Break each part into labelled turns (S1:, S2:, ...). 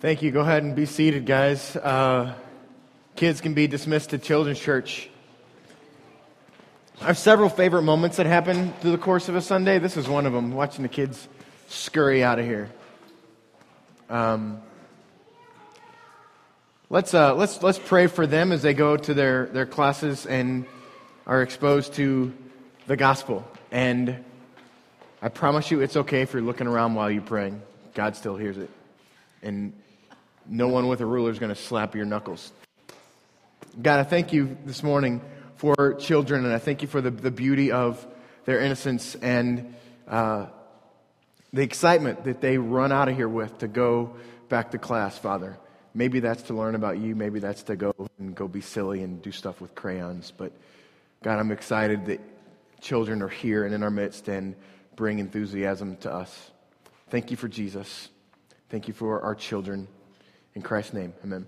S1: Thank you. Go ahead and be seated, guys. Uh, kids can be dismissed to children's church. I have several favorite moments that happen through the course of a Sunday. This is one of them, watching the kids scurry out of here. Um, let's, uh, let's, let's pray for them as they go to their, their classes and are exposed to the gospel. And I promise you, it's okay if you're looking around while you're praying. God still hears it. And no one with a ruler is going to slap your knuckles. God, I thank you this morning for children, and I thank you for the, the beauty of their innocence and uh, the excitement that they run out of here with to go back to class, Father. Maybe that's to learn about you. Maybe that's to go and go be silly and do stuff with crayons. But God, I'm excited that children are here and in our midst and bring enthusiasm to us. Thank you for Jesus. Thank you for our children. In Christ's name, amen.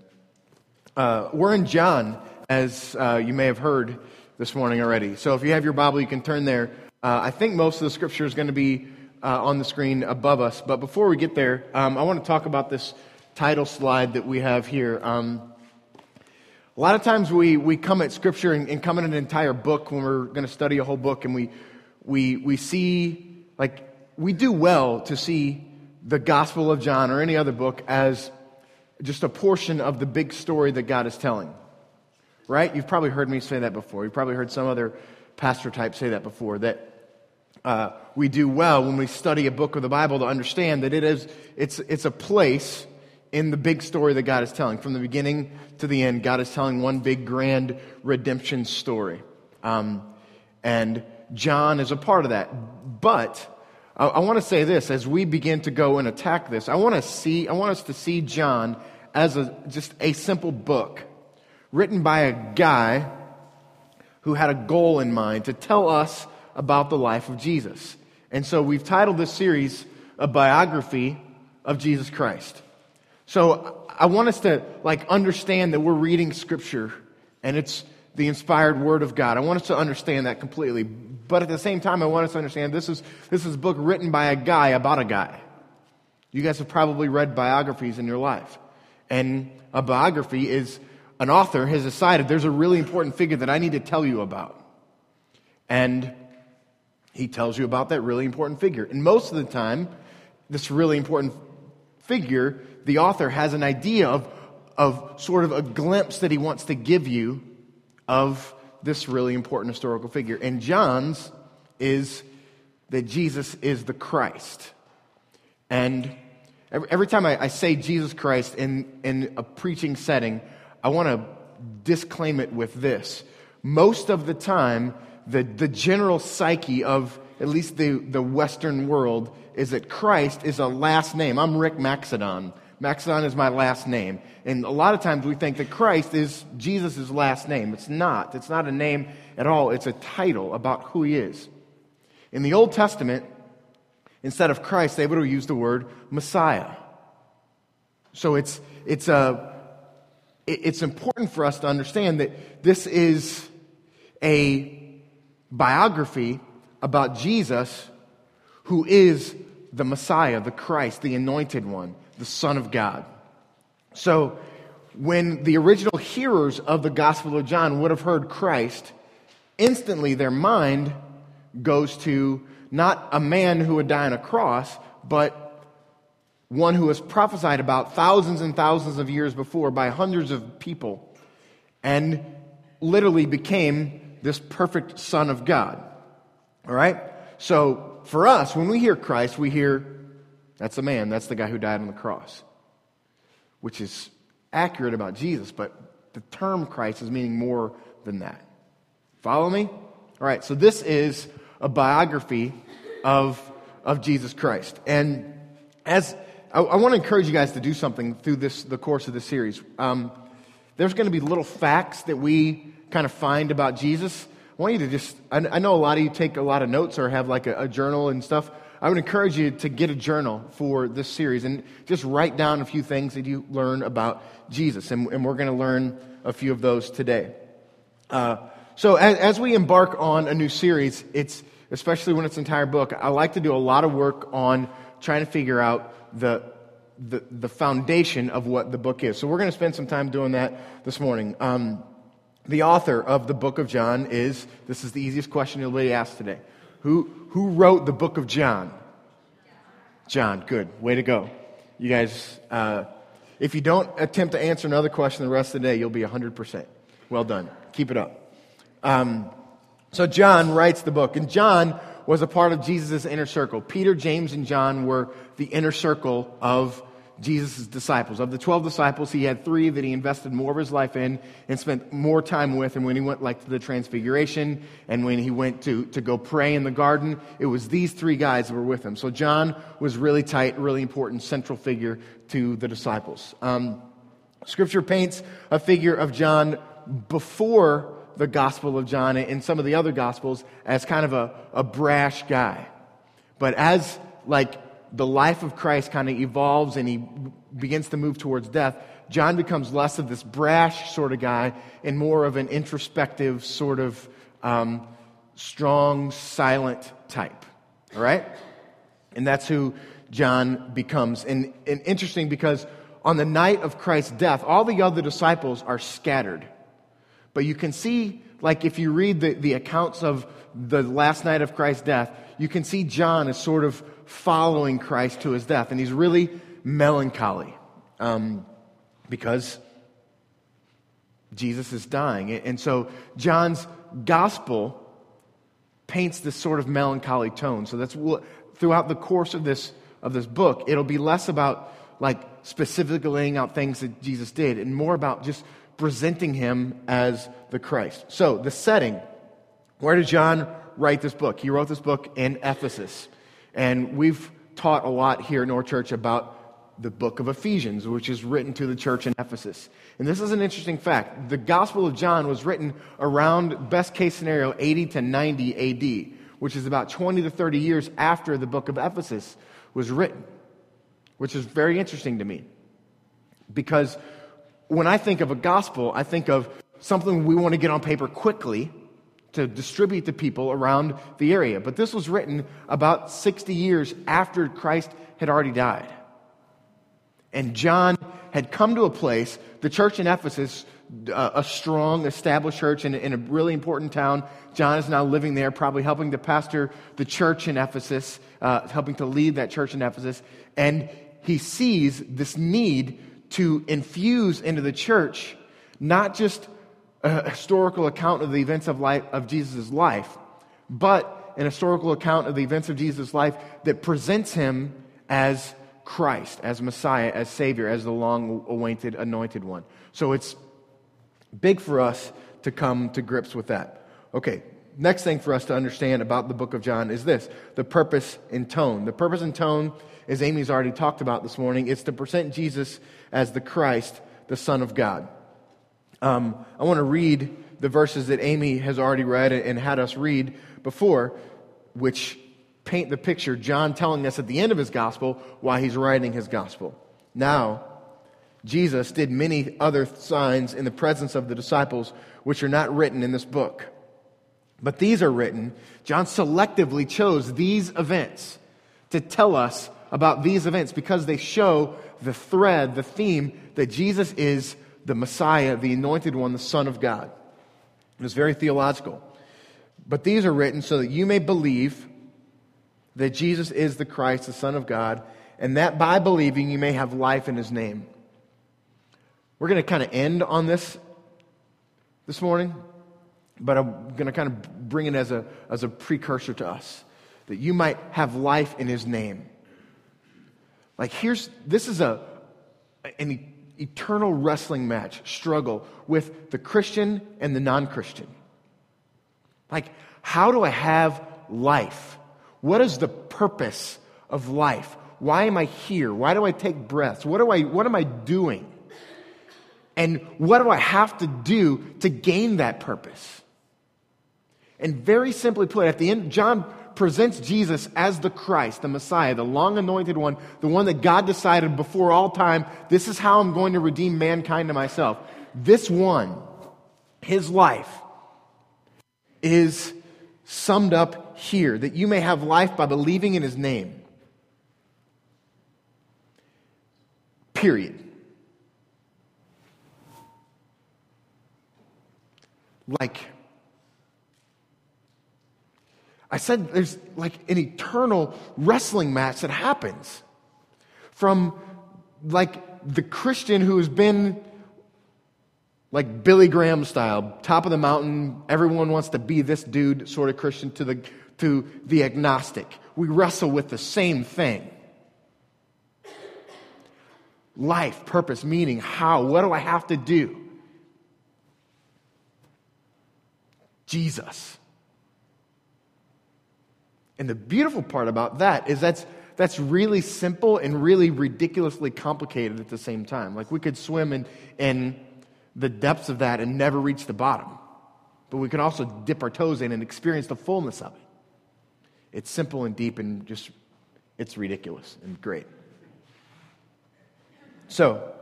S1: Uh, we're in John, as uh, you may have heard this morning already. So if you have your Bible, you can turn there. Uh, I think most of the scripture is going to be uh, on the screen above us. But before we get there, um, I want to talk about this title slide that we have here. Um, a lot of times we, we come at scripture and, and come at an entire book when we're going to study a whole book, and we, we, we see, like, we do well to see the Gospel of John or any other book as just a portion of the big story that God is telling. Right? You've probably heard me say that before. You've probably heard some other pastor type say that before. That uh, we do well when we study a book of the Bible to understand that it is it's it's a place in the big story that God is telling. From the beginning to the end, God is telling one big grand redemption story, um, and John is a part of that. But I, I want to say this as we begin to go and attack this. I want to see, I want us to see John as a, just a simple book written by a guy who had a goal in mind to tell us about the life of Jesus. And so we've titled this series a biography of Jesus Christ. So I want us to like understand that we're reading scripture and it's the inspired word of God. I want us to understand that completely. But at the same time, I want us to understand this is, this is a book written by a guy about a guy. You guys have probably read biographies in your life. And a biography is an author has decided there's a really important figure that I need to tell you about. And he tells you about that really important figure. And most of the time, this really important figure, the author has an idea of, of sort of a glimpse that he wants to give you of this really important historical figure. And John's is that Jesus is the Christ. And every, every time I, I, say Jesus Christ in, in a preaching setting, I want to disclaim it with this. Most of the time, the, the general psyche of at least the, the Western world is that Christ is a last name. I'm Rick Maxedon. Maxedon is my last name. And a lot of times we think that Christ is Jesus' last name. It's not. It's not a name at all. It's a title about who he is. In the Old Testament, instead of Christ, they would have used the word Messiah. So it's, it's, a, it's important for us to understand that this is a biography about Jesus who is the Messiah, the Christ, the anointed one the Son of God. So, when the original hearers of the Gospel of John would have heard Christ, instantly their mind goes to not a man who would die on a cross, but one who was prophesied about thousands and thousands of years before by hundreds of people and literally became this perfect Son of God. All right? So, for us, when we hear Christ, we hear that's the man. That's the guy who died on the cross, which is accurate about Jesus, but the term Christ is meaning more than that. Follow me? All right, so this is a biography of, of Jesus Christ. And as I, I want to encourage you guys to do something through this, the course of this series. Um, there's going to be little facts that we kind of find about Jesus. I want you to just, I, I know a lot of you take a lot of notes or have like a, a journal and stuff. I would encourage you to get a journal for this series and just write down a few things that you learn about Jesus. And, and we're going to learn a few of those today. Uh, so as, as, we embark on a new series, it's especially when it's an entire book, I like to do a lot of work on trying to figure out the the, the foundation of what the book is. So we're going to spend some time doing that this morning. Um, the author of the book of John is, this is the easiest question you'll be asked today. Who, who wrote the book of John? John, good. Way to go. You guys, uh, if you don't attempt to answer another question the rest of the day, you'll be 100%. Well done. Keep it up. Um, so John writes the book, and John was a part of Jesus' inner circle. Peter, James, and John were the inner circle of Jesus' disciples. Of the 12 disciples, he had three that he invested more of his life in and spent more time with. And when he went like to the transfiguration and when he went to, to go pray in the garden, it was these three guys that were with him. So John was really tight, really important, central figure to the disciples. Um, scripture paints a figure of John before the Gospel of John and some of the other Gospels as kind of a, a brash guy. But as like the life of Christ kind of evolves and he begins to move towards death, John becomes less of this brash sort of guy and more of an introspective, sort of um, strong, silent type. All right? And that's who John becomes. And, and interesting because on the night of Christ's death, all the other disciples are scattered. But you can see, like, if you read the, the accounts of the last night of Christ's death, you can see John is sort of following Christ to his death. And he's really melancholy um, because Jesus is dying. And so John's gospel paints this sort of melancholy tone. So that's what, throughout the course of this, of this book, it'll be less about like specifically laying out things that Jesus did and more about just presenting him as the Christ. So the setting, where did John write this book? He wrote this book in Ephesus. And we've taught a lot here in our Church about the book of Ephesians, which is written to the church in Ephesus. And this is an interesting fact. The Gospel of John was written around, best case scenario, 80 to 90 AD, which is about 20 to 30 years after the book of Ephesus was written, which is very interesting to me. Because when I think of a gospel, I think of something we want to get on paper quickly to distribute to people around the area. But this was written about 60 years after Christ had already died. And John had come to a place, the church in Ephesus, uh, a strong, established church in, in, a really important town. John is now living there, probably helping to pastor the church in Ephesus, uh, helping to lead that church in Ephesus. And he sees this need to infuse into the church not just a historical account of the events of, life, of Jesus' life, but an historical account of the events of Jesus' life that presents him as Christ, as Messiah, as Savior, as the long awaited, anointed one. So it's big for us to come to grips with that. Okay, next thing for us to understand about the book of John is this the purpose and tone. The purpose and tone, as Amy's already talked about this morning, it's to present Jesus as the Christ, the Son of God. Um, I want to read the verses that Amy has already read and had us read before, which paint the picture, John telling us at the end of his gospel why he's writing his gospel. Now, Jesus did many other signs in the presence of the disciples, which are not written in this book. But these are written. John selectively chose these events to tell us about these events because they show the thread, the theme that Jesus is the Messiah, the anointed one, the Son of God. It was very theological. But these are written so that you may believe that Jesus is the Christ, the Son of God, and that by believing you may have life in his name. We're going to kind of end on this this morning, but I'm going to kind of bring it as a, as a precursor to us that you might have life in his name. Like, here's this is a, an eternal wrestling match, struggle with the Christian and the non Christian. Like, how do I have life? What is the purpose of life? Why am I here? Why do I take breaths? What, do I, what am I doing? And what do I have to do to gain that purpose? And very simply put, at the end, John presents Jesus as the Christ, the Messiah, the long anointed one, the one that God decided before all time, this is how I'm going to redeem mankind to myself. This one, his life, is summed up here that you may have life by believing in his name. period. Like, I said there's like an eternal wrestling match that happens from like the Christian who has been like Billy Graham style, top of the mountain, everyone wants to be this dude sort of Christian to the, to the agnostic. We wrestle with the same thing life, purpose, meaning, how, what do I have to do? Jesus. And the beautiful part about that is that's, that's really simple and really ridiculously complicated at the same time. Like we could swim in, in the depths of that and never reach the bottom. But we can also dip our toes in and experience the fullness of it. It's simple and deep and just, it's ridiculous and great. So,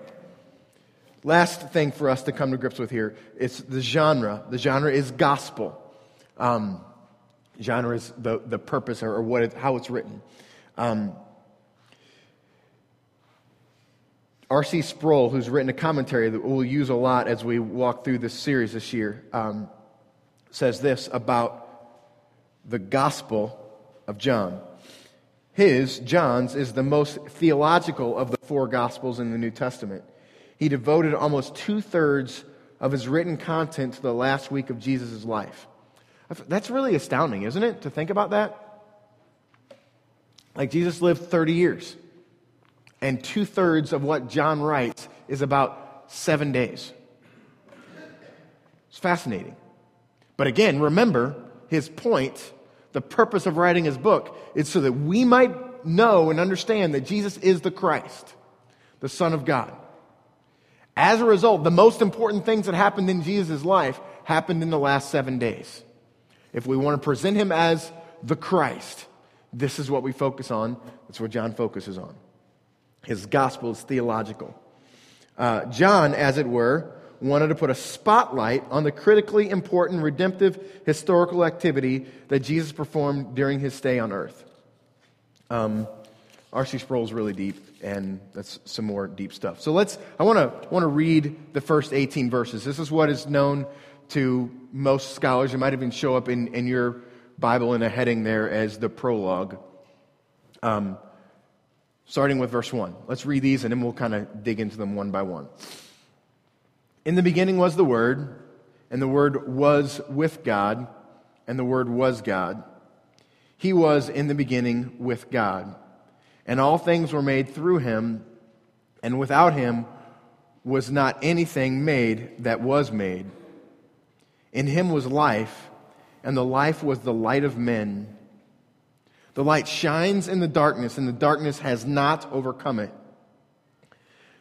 S1: last thing for us to come to grips with here is the genre. The genre is gospel. Um, genre is the, the purpose or, or what it, how it's written. Um, R.C. Sproul, who's written a commentary that we'll use a lot as we walk through this series this year, um, says this about the Gospel of John. His, John's, is the most theological of the four Gospels in the New Testament. He devoted almost two thirds of his written content to the last week of Jesus' life. That's really astounding, isn't it, to think about that? Like Jesus lived 30 years. And two thirds of what John writes is about seven days. It's fascinating. But again, remember his point, the purpose of writing his book is so that we might know and understand that Jesus is the Christ, the Son of God. As a result, the most important things that happened in Jesus' life happened in the last seven days. If we want to present him as the Christ, this is what we focus on. That's what John focuses on. His gospel is theological. Uh, John, as it were, wanted to put a spotlight on the critically important redemptive historical activity that Jesus performed during his stay on earth. Um, R.C. Sproul is really deep, and that's some more deep stuff. So let's, I want to want to read the first 18 verses. This is what is known to most scholars. It might even show up in, in your Bible in a heading there as the prologue. Um, starting with verse 1. Let's read these and then we'll kind of dig into them one by one. In the beginning was the Word, and the Word was with God, and the Word was God. He was in the beginning with God. And all things were made through him, and without him was not anything made that was made. In him was life, and the life was the light of men. The light shines in the darkness, and the darkness has not overcome it.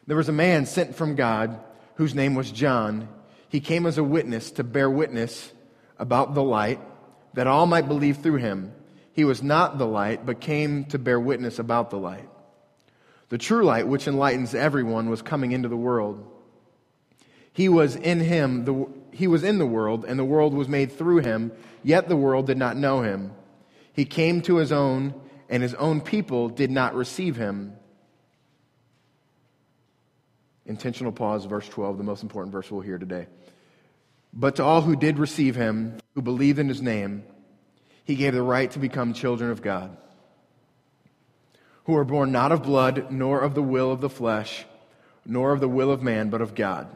S1: There was a man sent from God whose name was John. He came as a witness to bear witness about the light, that all might believe through him. He was not the light, but came to bear witness about the light. The true light, which enlightens everyone, was coming into the world. He was in him, the, he was in the world, and the world was made through him, yet the world did not know him. He came to his own, and his own people did not receive him. Intentional pause, verse 12, the most important verse we'll hear today. But to all who did receive him, who believed in his name, he gave the right to become children of God, who were born not of blood, nor of the will of the flesh, nor of the will of man, but of God.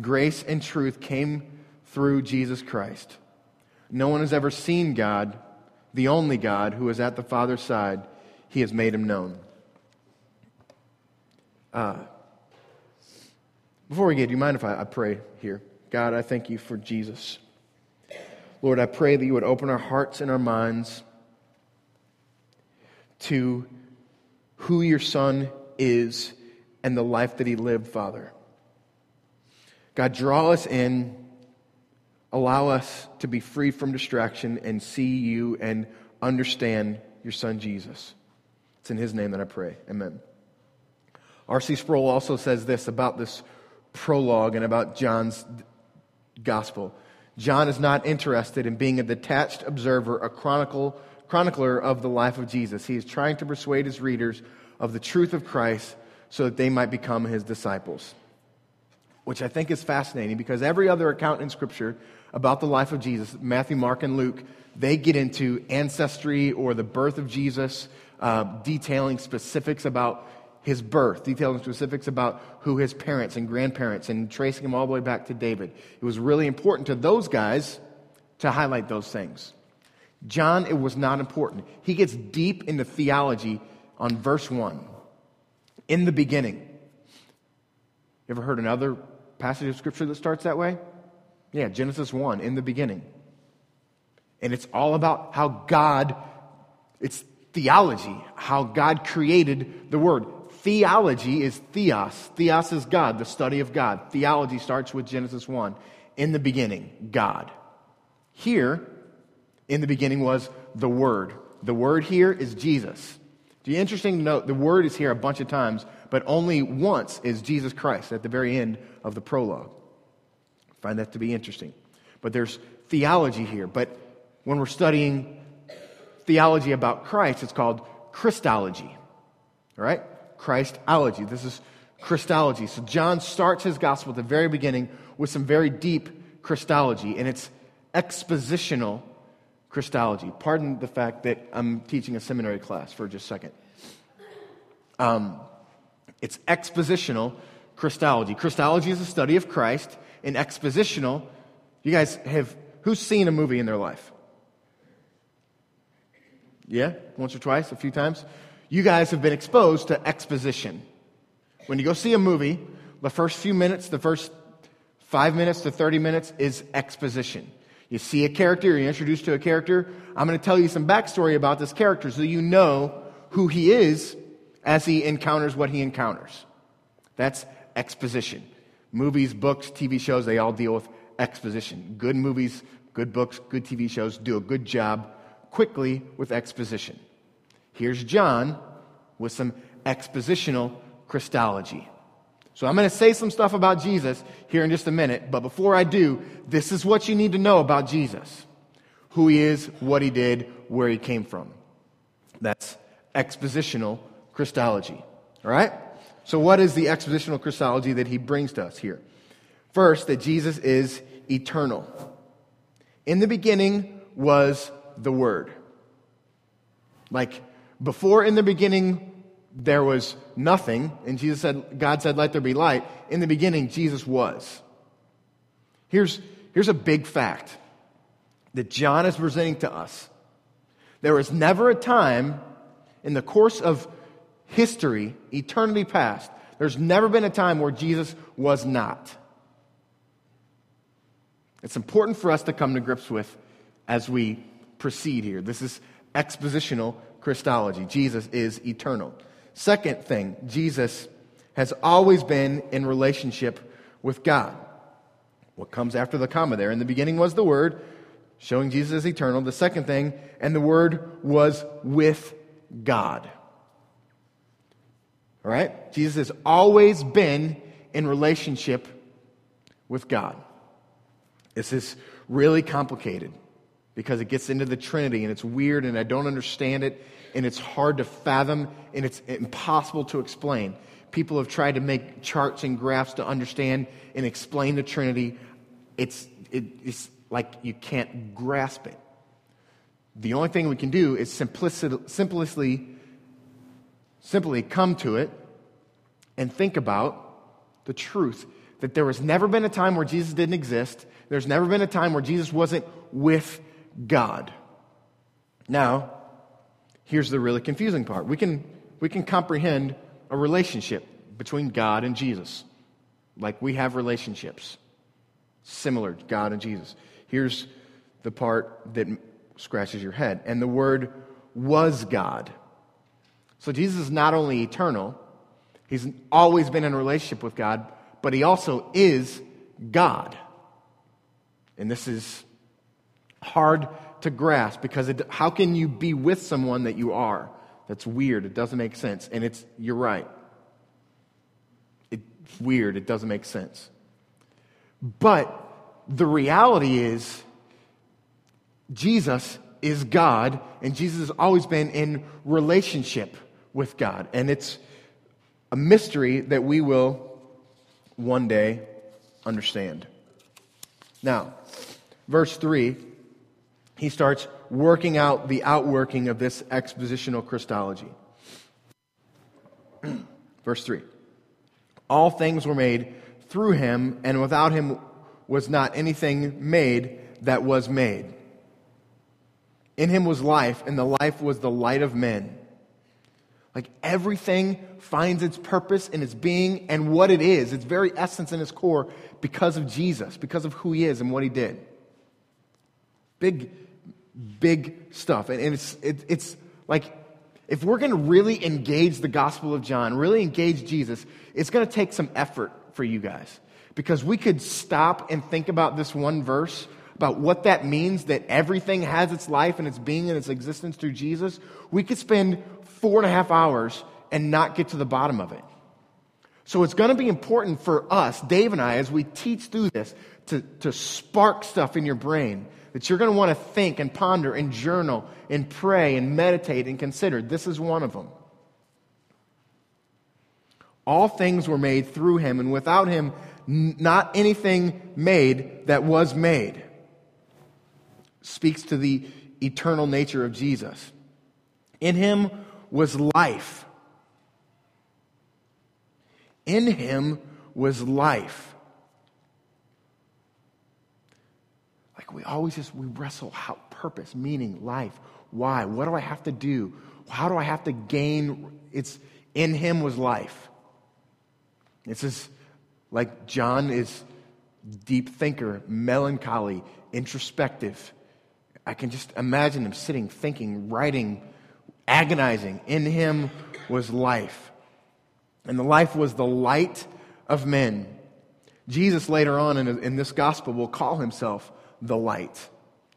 S1: grace and truth came through Jesus Christ. No one has ever seen God, the only God who is at the Father's side. He has made him known. Uh, before we get, do you mind if I, I pray here? God, I thank you for Jesus. Lord, I pray that you would open our hearts and our minds to who your Son is and the life that he lived, Father. God, draw us in, allow us to be free from distraction and see you and understand your son Jesus. It's in his name that I pray. Amen. R.C. Sproul also says this about this prologue and about John's gospel. John is not interested in being a detached observer, a chronicle, chronicler of the life of Jesus. He is trying to persuade his readers of the truth of Christ so that they might become his disciples. Which I think is fascinating because every other account in Scripture about the life of Jesus, Matthew, Mark, and Luke, they get into ancestry or the birth of Jesus, uh, detailing specifics about his birth, detailing specifics about who his parents and grandparents, and tracing him all the way back to David. It was really important to those guys to highlight those things. John, it was not important. He gets deep into theology on verse 1. In the beginning. You ever heard another passage of scripture that starts that way? Yeah, Genesis 1, in the beginning. And it's all about how God, it's theology, how God created the Word. Theology is theos. Theos is God, the study of God. Theology starts with Genesis 1. In the beginning, God. Here, in the beginning was the Word. The Word here is Jesus. It's interesting to note the Word is here a bunch of times, but only once is Jesus Christ at the very end of the prologue. I find that to be interesting. But there's theology here. But when we're studying theology about Christ, it's called Christology. All right? Christology. This is Christology. So John starts his gospel at the very beginning with some very deep Christology, and it's expositional Christology. Pardon the fact that I'm teaching a seminary class for just a second. Um, it's expositional Christology. Christology is a study of Christ, and expositional, you guys have, who's seen a movie in their life? Yeah? Once or twice? A few times? You guys have been exposed to exposition. When you go see a movie, the first few minutes, the first five minutes to 30 minutes is exposition. You see a character, you're introduced to a character. I'm going to tell you some backstory about this character so you know who he is as he encounters what he encounters. That's exposition. Movies, books, TV shows, they all deal with exposition. Good movies, good books, good TV shows do a good job quickly with exposition. Here's John with some expositional Christology. So I'm going to say some stuff about Jesus here in just a minute, but before I do, this is what you need to know about Jesus who he is, what he did, where he came from. That's expositional Christology. All right? So, what is the expositional Christology that he brings to us here? First, that Jesus is eternal. In the beginning was the Word. Like, before in the beginning there was nothing, and Jesus said, God said, Let there be light. In the beginning, Jesus was. Here's, here's a big fact that John is presenting to us. There was never a time in the course of history, eternity past, there's never been a time where Jesus was not. It's important for us to come to grips with as we proceed here. This is expositional Christology. Jesus is eternal. Second thing, Jesus has always been in relationship with God. What comes after the comma there? In the beginning was the Word, showing Jesus is eternal. The second thing, and the Word was with God. All right? Jesus has always been in relationship with God. This is really complicated because it gets into the Trinity and it's weird and I don't understand it and it's hard to fathom and it's impossible to explain. People have tried to make charts and graphs to understand and explain the Trinity. It's, it, it's like you can't grasp it. The only thing we can do is simplicity, simply come to it and think about the truth that there has never been a time where Jesus didn't exist. There's never been a time where Jesus wasn't with God. Now, here's the really confusing part. We can, we can comprehend a relationship between God and Jesus, like we have relationships similar to God and Jesus. Here's the part that scratches your head. And the word was God. So Jesus is not only eternal, He's always been in a relationship with God, but he also is God. And this is hard to grasp because it, how can you be with someone that you are? That's weird. It doesn't make sense. And it's, you're right. It's weird. It doesn't make sense. But the reality is, Jesus is God, and Jesus has always been in relationship with God. And it's a mystery that we will one day understand. Now, verse 3, he starts working out the outworking of this expositional Christology. verse 3 All things were made through him, and without him was not anything made that was made. In him was life, and the life was the light of men. Like everything finds its purpose in its being and what it is, its very essence and its core, because of Jesus, because of who he is and what he did. Big, big stuff. And, it's, it, it's like if we're going to really engage the Gospel of John, really engage Jesus, it's going to take some effort for you guys. Because we could stop and think about this one verse, about what that means that everything has its life and its being and its existence through Jesus. We could spend four and a half hours and not get to the bottom of it. So it's going to be important for us, Dave and I, as we teach through this, to, to spark stuff in your brain that you're going to want to think and ponder and journal and pray and meditate and consider. This is one of them. All things were made through him, and without him, not anything made that was made. Speaks to the eternal nature of Jesus. In him was life. In him was life. Like we always just we wrestle how purpose, meaning, life. Why? What do I have to do? How do I have to gain? It's in him was life. It's just like John is deep thinker, melancholy, introspective. I can just imagine him sitting, thinking, writing, agonizing. In him was life. And the life was the light of men. Jesus later on in, in this gospel will call himself the light.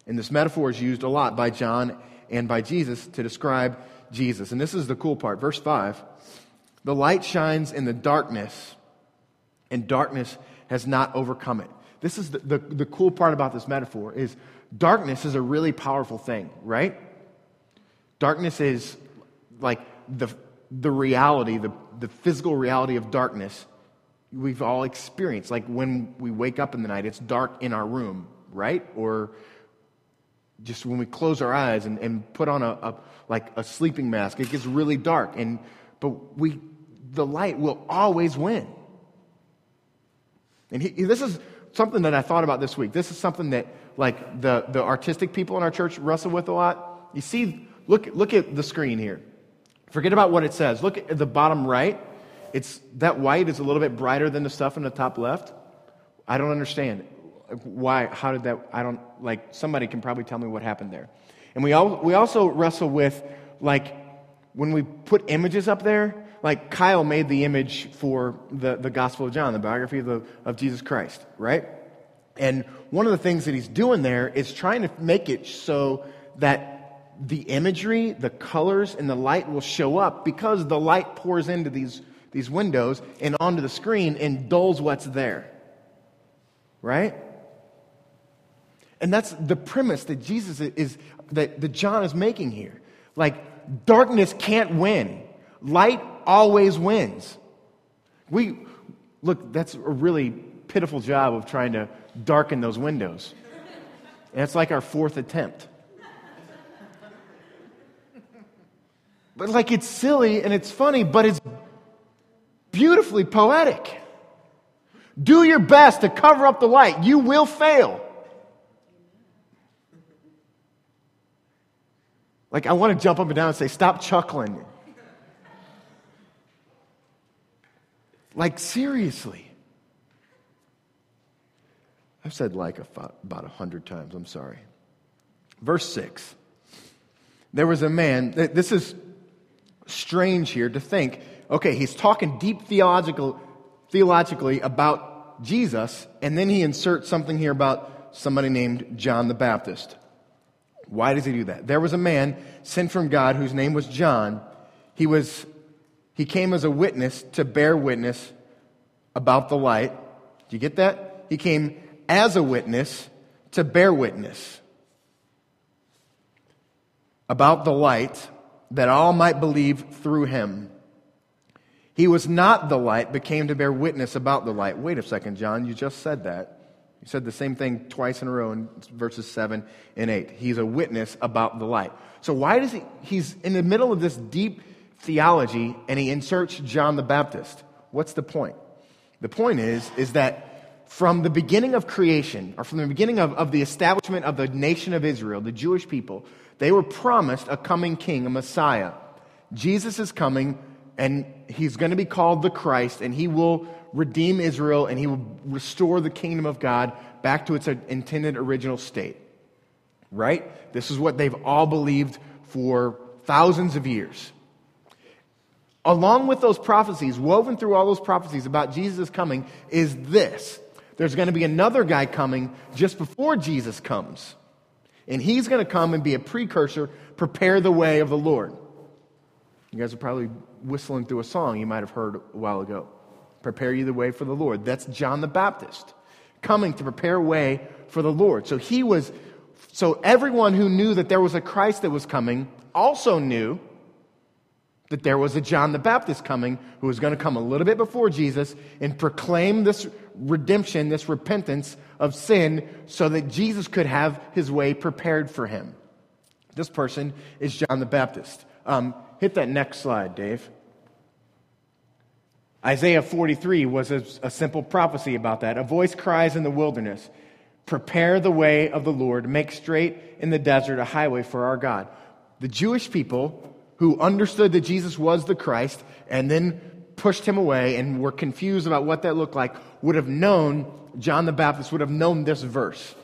S1: And this metaphor is used a lot by John and by Jesus to describe Jesus. And this is the cool part. Verse 5 The light shines in the darkness, and darkness has not overcome it. This is the, the, the cool part about this metaphor is darkness is a really powerful thing, right? Darkness is like the, the reality, the, the physical reality of darkness we've all experienced. Like when we wake up in the night, it's dark in our room, right? Or just when we close our eyes and, and put on a, a, like a sleeping mask, it gets really dark. And but we the light will always win. And he, this is something that I thought about this week. This is something that like the, the artistic people in our church wrestle with a lot. You see Look, look at the screen here. Forget about what it says. Look at the bottom right. It's, that white is a little bit brighter than the stuff in the top left. I don't understand. Why? How did that? I don't, like, somebody can probably tell me what happened there. And we, all, we also wrestle with, like, when we put images up there, like Kyle made the image for the, the Gospel of John, the biography of, the, of Jesus Christ, right? And one of the things that he's doing there is trying to make it so that the imagery, the colors, and the light will show up because the light pours into these, these windows and onto the screen and dulls what's there. Right? And that's the premise that Jesus is, that, that John is making here. Like, darkness can't win, light always wins. We, look, that's a really pitiful job of trying to darken those windows. And it's like our fourth attempt. But like it's silly and it's funny, but it's beautifully poetic. Do your best to cover up the light. You will fail. Like, I want to jump up and down and say, Stop chuckling. Like, seriously. I've said like about a hundred times. I'm sorry. Verse 6. There was a man, this is strange here to think okay, he's talking deep theological, theologically about Jesus, and then he inserts something here about somebody named John the Baptist. Why does he do that? There was a man sent from God whose name was John. He, was, he came as a witness to bear witness about the light. Do you get that? He came as a witness to bear witness about the light that all might believe through him. He was not the light, but came to bear witness about the light. Wait a second, John, you just said that. You said the same thing twice in a row in verses 7 and 8. He's a witness about the light. So why does he, he's in the middle of this deep theology and he inserts John the Baptist. What's the point? The point is, is that from the beginning of creation, or from the beginning of, of the establishment of the nation of Israel, the Jewish people, they were promised a coming king, a Messiah. Jesus is coming and he's going to be called the Christ, and he will redeem Israel and he will restore the kingdom of God back to its intended original state. Right? This is what they've all believed for thousands of years. Along with those prophecies, woven through all those prophecies about Jesus coming, is this there's going to be another guy coming just before Jesus comes. And he's going to come and be a precursor, prepare the way of the Lord. You guys are probably whistling through a song you might have heard a while ago. Prepare you the way for the Lord. That's John the Baptist coming to prepare way for the Lord. So he was, so everyone who knew that there was a Christ that was coming also knew that there was a John the Baptist coming who was going to come a little bit before Jesus and proclaim this redemption, this repentance of sin, so that Jesus could have his way prepared for him. This person is John the Baptist. Um, hit that next slide, Dave. Isaiah 43 was a, a, simple prophecy about that. A voice cries in the wilderness, Prepare the way of the Lord, make straight in the desert a highway for our God. The Jewish people who understood that Jesus was the Christ and then pushed him away and were confused about what that looked like would have known, John the Baptist would have known this verse.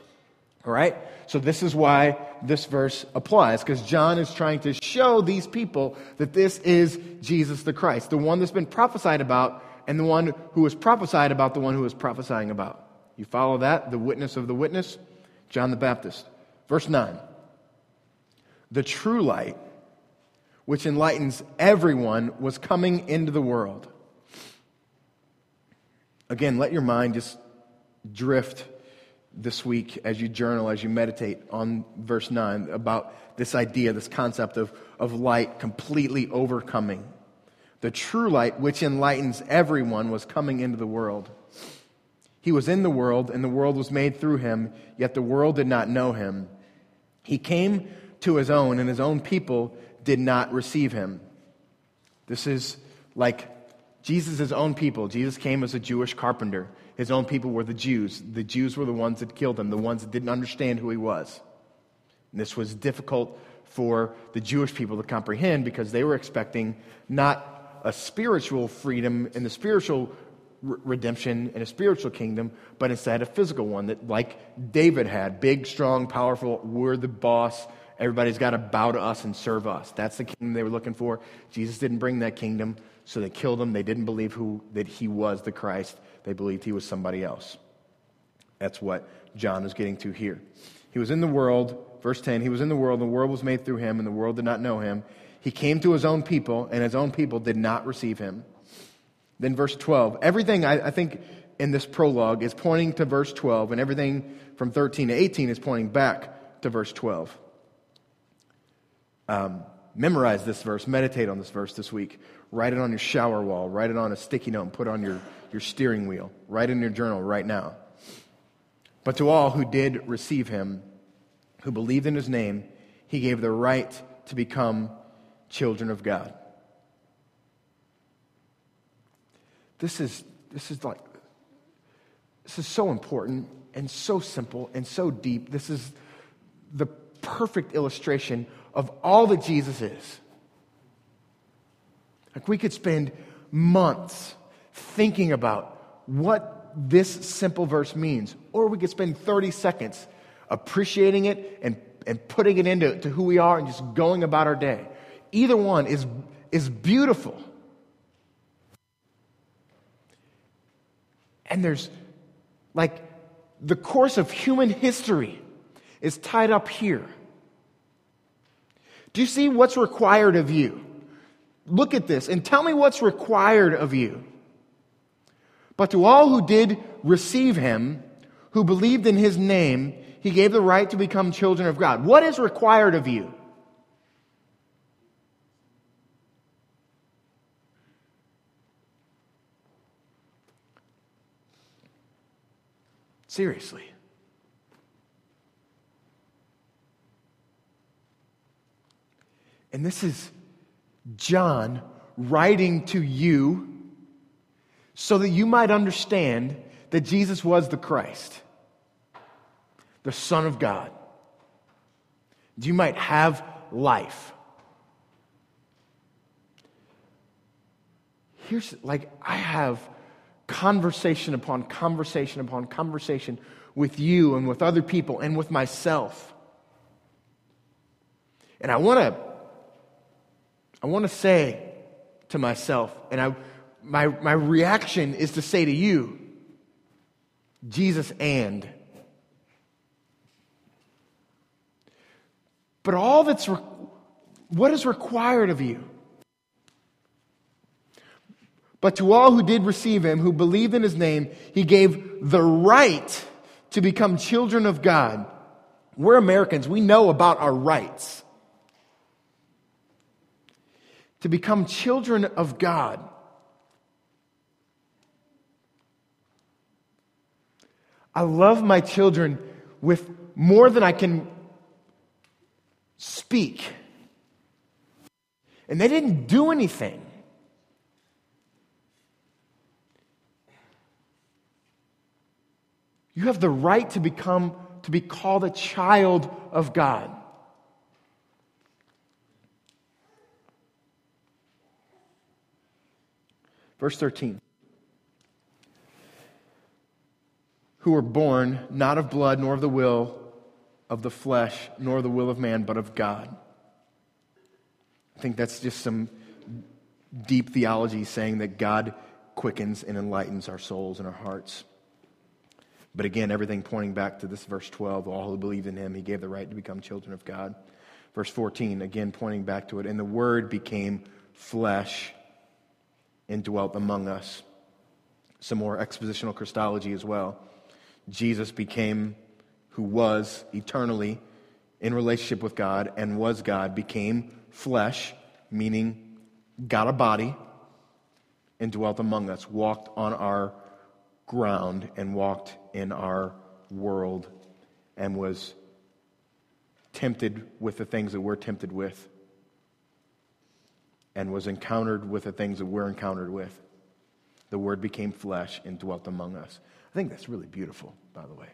S1: All right? So this is why this verse applies, because John is trying to show these people that this is Jesus the Christ, the one that's been prophesied about, and the one who was prophesied about the one who was prophesying about. You follow that? The witness of the witness? John the Baptist. Verse 9. The true light, which enlightens everyone, was coming into the world. Again, let your mind just drift this week as you journal, as you meditate on verse 9 about this idea, this concept of, of light completely overcoming. The true light, which enlightens everyone, was coming into the world. He was in the world, and the world was made through him, yet the world did not know him. He came to his own, and his own people did not receive him. This is like Jesus' own people. Jesus came as a Jewish carpenter. His own people were the Jews. The Jews were the ones that killed him, the ones that didn't understand who he was. And this was difficult for the Jewish people to comprehend because they were expecting not a spiritual freedom and the spiritual redemption and a spiritual kingdom, but instead a physical one that, like David had, big, strong, powerful, we're the boss. Everybody's got to bow to us and serve us. That's the kingdom they were looking for. Jesus didn't bring that kingdom, so they killed him. They didn't believe who, that he was the Christ. They believed he was somebody else. That's what John is getting to here. He was in the world, verse 10, he was in the world, the world was made through him, and the world did not know him. He came to his own people, and his own people did not receive him. Then, verse 12. Everything, I, I think, in this prologue is pointing to verse 12, and everything from 13 to 18 is pointing back to verse 12. Um, memorize this verse, meditate on this verse this week. Write it on your shower wall, write it on a sticky note, and put it on your your steering wheel. Write in your journal right now. But to all who did receive him, who believed in his name, he gave the right to become children of God. This is, this is like, this is so important and so simple and so deep. This is the perfect illustration of all that Jesus is. Like we could spend months thinking about what this simple verse means. Or we could spend 30 seconds appreciating it and, and putting it into to who we are and just going about our day. Either one is is beautiful. And there's like the course of human history is tied up here. Do you see what's required of you? Look at this and tell me what's required of you. But to all who did receive him, who believed in his name, he gave the right to become children of God. What is required of you? Seriously. And this is John writing to you so that you might understand that Jesus was the Christ, the Son of God. You might have life. Here's like, I have conversation upon conversation upon conversation with you and with other people and with myself. And I want to I want to say to myself and I my my reaction is to say to you Jesus and But all that's re- what is required of you but to all who did receive him, who believed in his name, he gave the right to become children of God. We're Americans. We know about our rights. To become children of God. I love my children with more than I can speak. And they didn't do anything. You have the right to become, to be called a child of God. Verse 13. Who were born not of blood, nor of the will of the flesh, nor the will of man, but of God. I think that's just some deep theology saying that God quickens and enlightens our souls and our hearts. But again, everything pointing back to this verse 12 all who believed in him, he gave the right to become children of God. Verse 14, again pointing back to it. And the word became flesh and dwelt among us. Some more expositional Christology as well. Jesus became who was eternally in relationship with God and was God, became flesh, meaning got a body, and dwelt among us, walked on our ground and walked in our world and was tempted with the things that we're tempted with and was encountered with the things that we're encountered with. The Word became flesh and dwelt among us. I think that's really beautiful, by the way.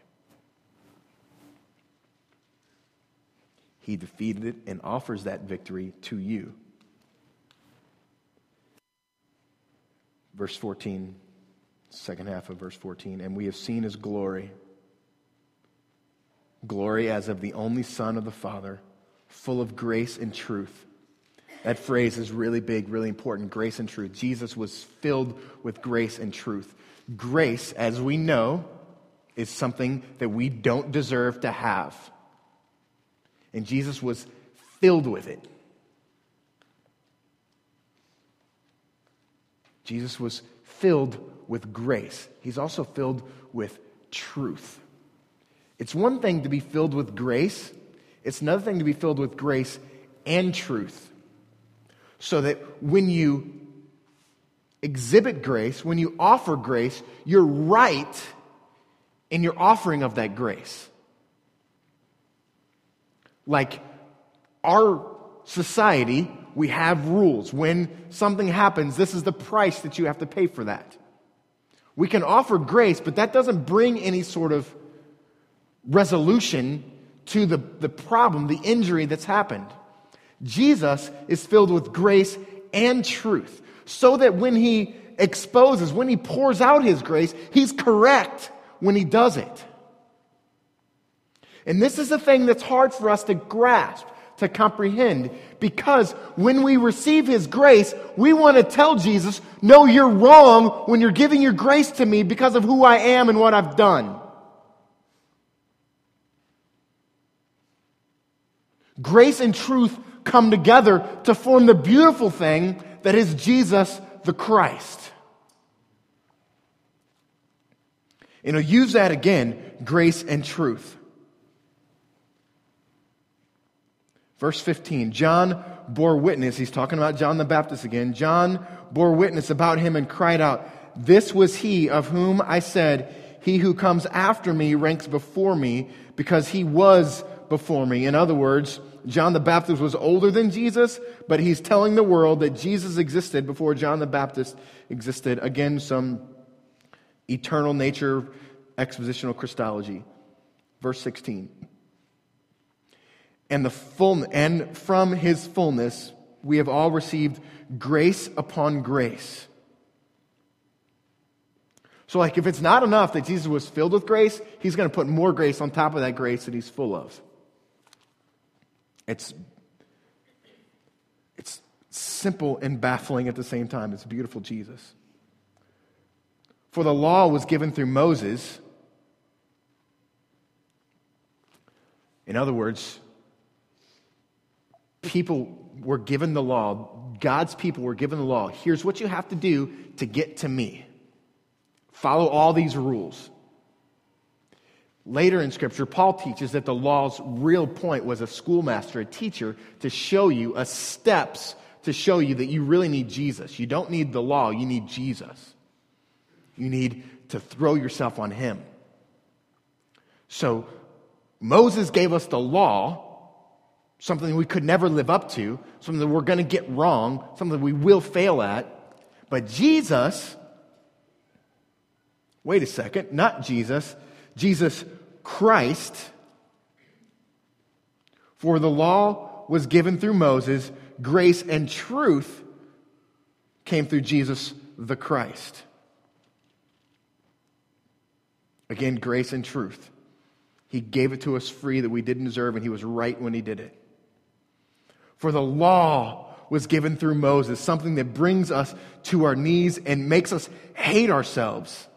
S1: He defeated it and offers that victory to you. Verse 14 second half of verse 14. And we have seen his glory glory as of the only Son of the Father, full of grace and truth. That phrase is really big, really important grace and truth. Jesus was filled with grace and truth. Grace, as we know, is something that we don't deserve to have. And Jesus was filled with it. Jesus was filled with grace, he's also filled with truth. It's one thing to be filled with grace, it's another thing to be filled with grace and truth. So that when you exhibit grace, when you offer grace, you're right in your offering of that grace. Like our society, we have rules. When something happens, this is the price that you have to pay for that. We can offer grace, but that doesn't bring any sort of resolution to the, the problem, the injury that's happened. Jesus is filled with grace and truth, so that when he exposes, when he pours out his grace, he's correct when he does it. And this is the thing that's hard for us to grasp. to comprehend because when we receive His grace, we want to tell Jesus, no, you're wrong when you're giving your grace to me because of who I am and what I've done. Grace and truth come together to form the beautiful thing that is Jesus the Christ. And he'll use that again grace and truth. Verse 15 John bore witness. He's talking about John the Baptist again. John bore witness about him and cried out, This was he of whom I said, He who comes after me ranks before me because he was before me. In other words, John the Baptist was older than Jesus, but he's telling the world that Jesus existed before John the Baptist existed. Again, some eternal nature expositional Christology. Verse 16. And the full and from his fullness we have all received grace upon grace. So, like, if it's not enough that Jesus was filled with grace, he's going to put more grace on top of that grace that he's full of. It's, it's simple and baffling at the same time. It's beautiful, Jesus. For the law was given through Moses. In other words, people were given the law, God's people were given the law. Here's what you have to do to get to me follow all these rules. Later in Scripture, Paul teaches that the law's real point was a schoolmaster, a teacher, to show you a steps to show you that you really need Jesus. You don't need the law, you need Jesus. You need to throw yourself on Him. So, Moses gave us the law, something we could never live up to, something that we're going to get wrong, something we will fail at. But Jesus, wait a second, not Jesus, Jesus Christ. For the law was given through Moses, grace and truth came through Jesus the Christ. Again, grace and truth. He gave it to us free that we didn't deserve, and He was right when He did it. For the law was given through Moses, something that brings us to our knees and makes us hate ourselves.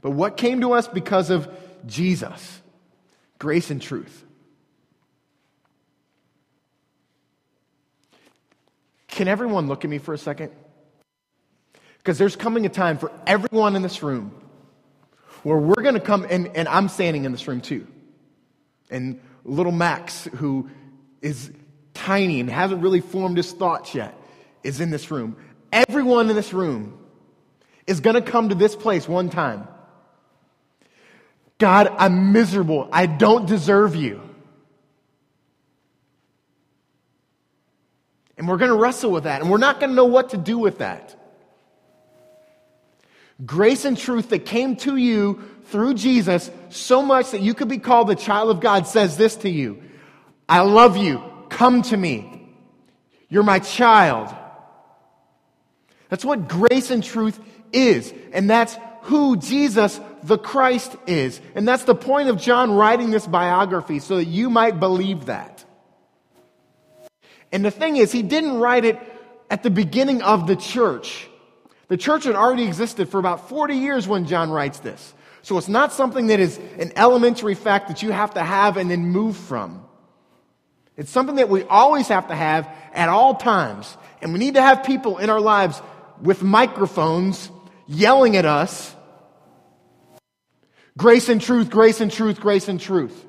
S1: But what came to us because of Jesus? Grace and truth. Can everyone look at me for a second? Because there's coming a time for everyone in this room where we're going to come, and, and I'm standing in this room too. And little Max, who is tiny and hasn't really formed his thoughts yet, is in this room. Everyone in this room is going to come to this place one time God, I'm miserable. I don't deserve you. And we're going to wrestle with that, and we're not going to know what to do with that. Grace and truth that came to you through Jesus so much that you could be called the child of God says this to you I love you. Come to me. You're my child. That's what grace and truth is. And that's who Jesus the Christ is. And that's the point of John writing this biography, so that you might believe that. And the thing is, he didn't write it at the beginning of the church. The church had already existed for about 40 years when John writes this. So it's not something that is an elementary fact that you have to have and then move from. It's something that we always have to have at all times. And we need to have people in our lives with microphones yelling at us Grace and truth, grace and truth, grace and truth.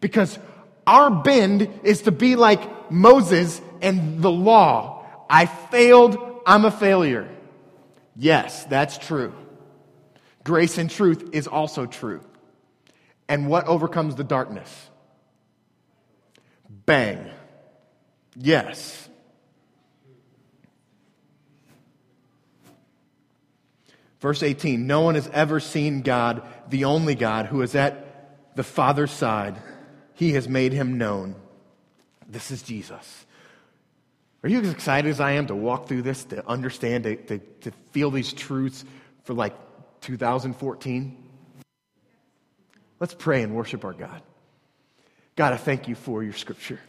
S1: Because our bend is to be like Moses and the law. I failed, I'm a failure. Yes, that's true. Grace and truth is also true. And what overcomes the darkness? Bang. Yes. Verse 18 No one has ever seen God, the only God, who is at the Father's side. He has made him known. This is Jesus. Are you as excited as I am to walk through this, to understand, to, to, to feel these truths for like 2014? Let's pray and worship our God. God, I thank you for your scripture.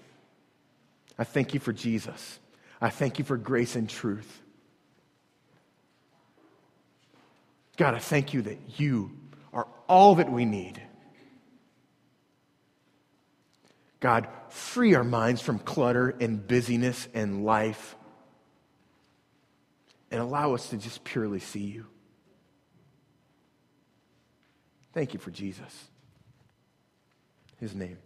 S1: I thank you for Jesus. I thank you for grace and truth. God, I thank you that you are all that we need. God, free our minds from clutter and busyness and life and allow us to just purely see you. Thank you for Jesus. His name.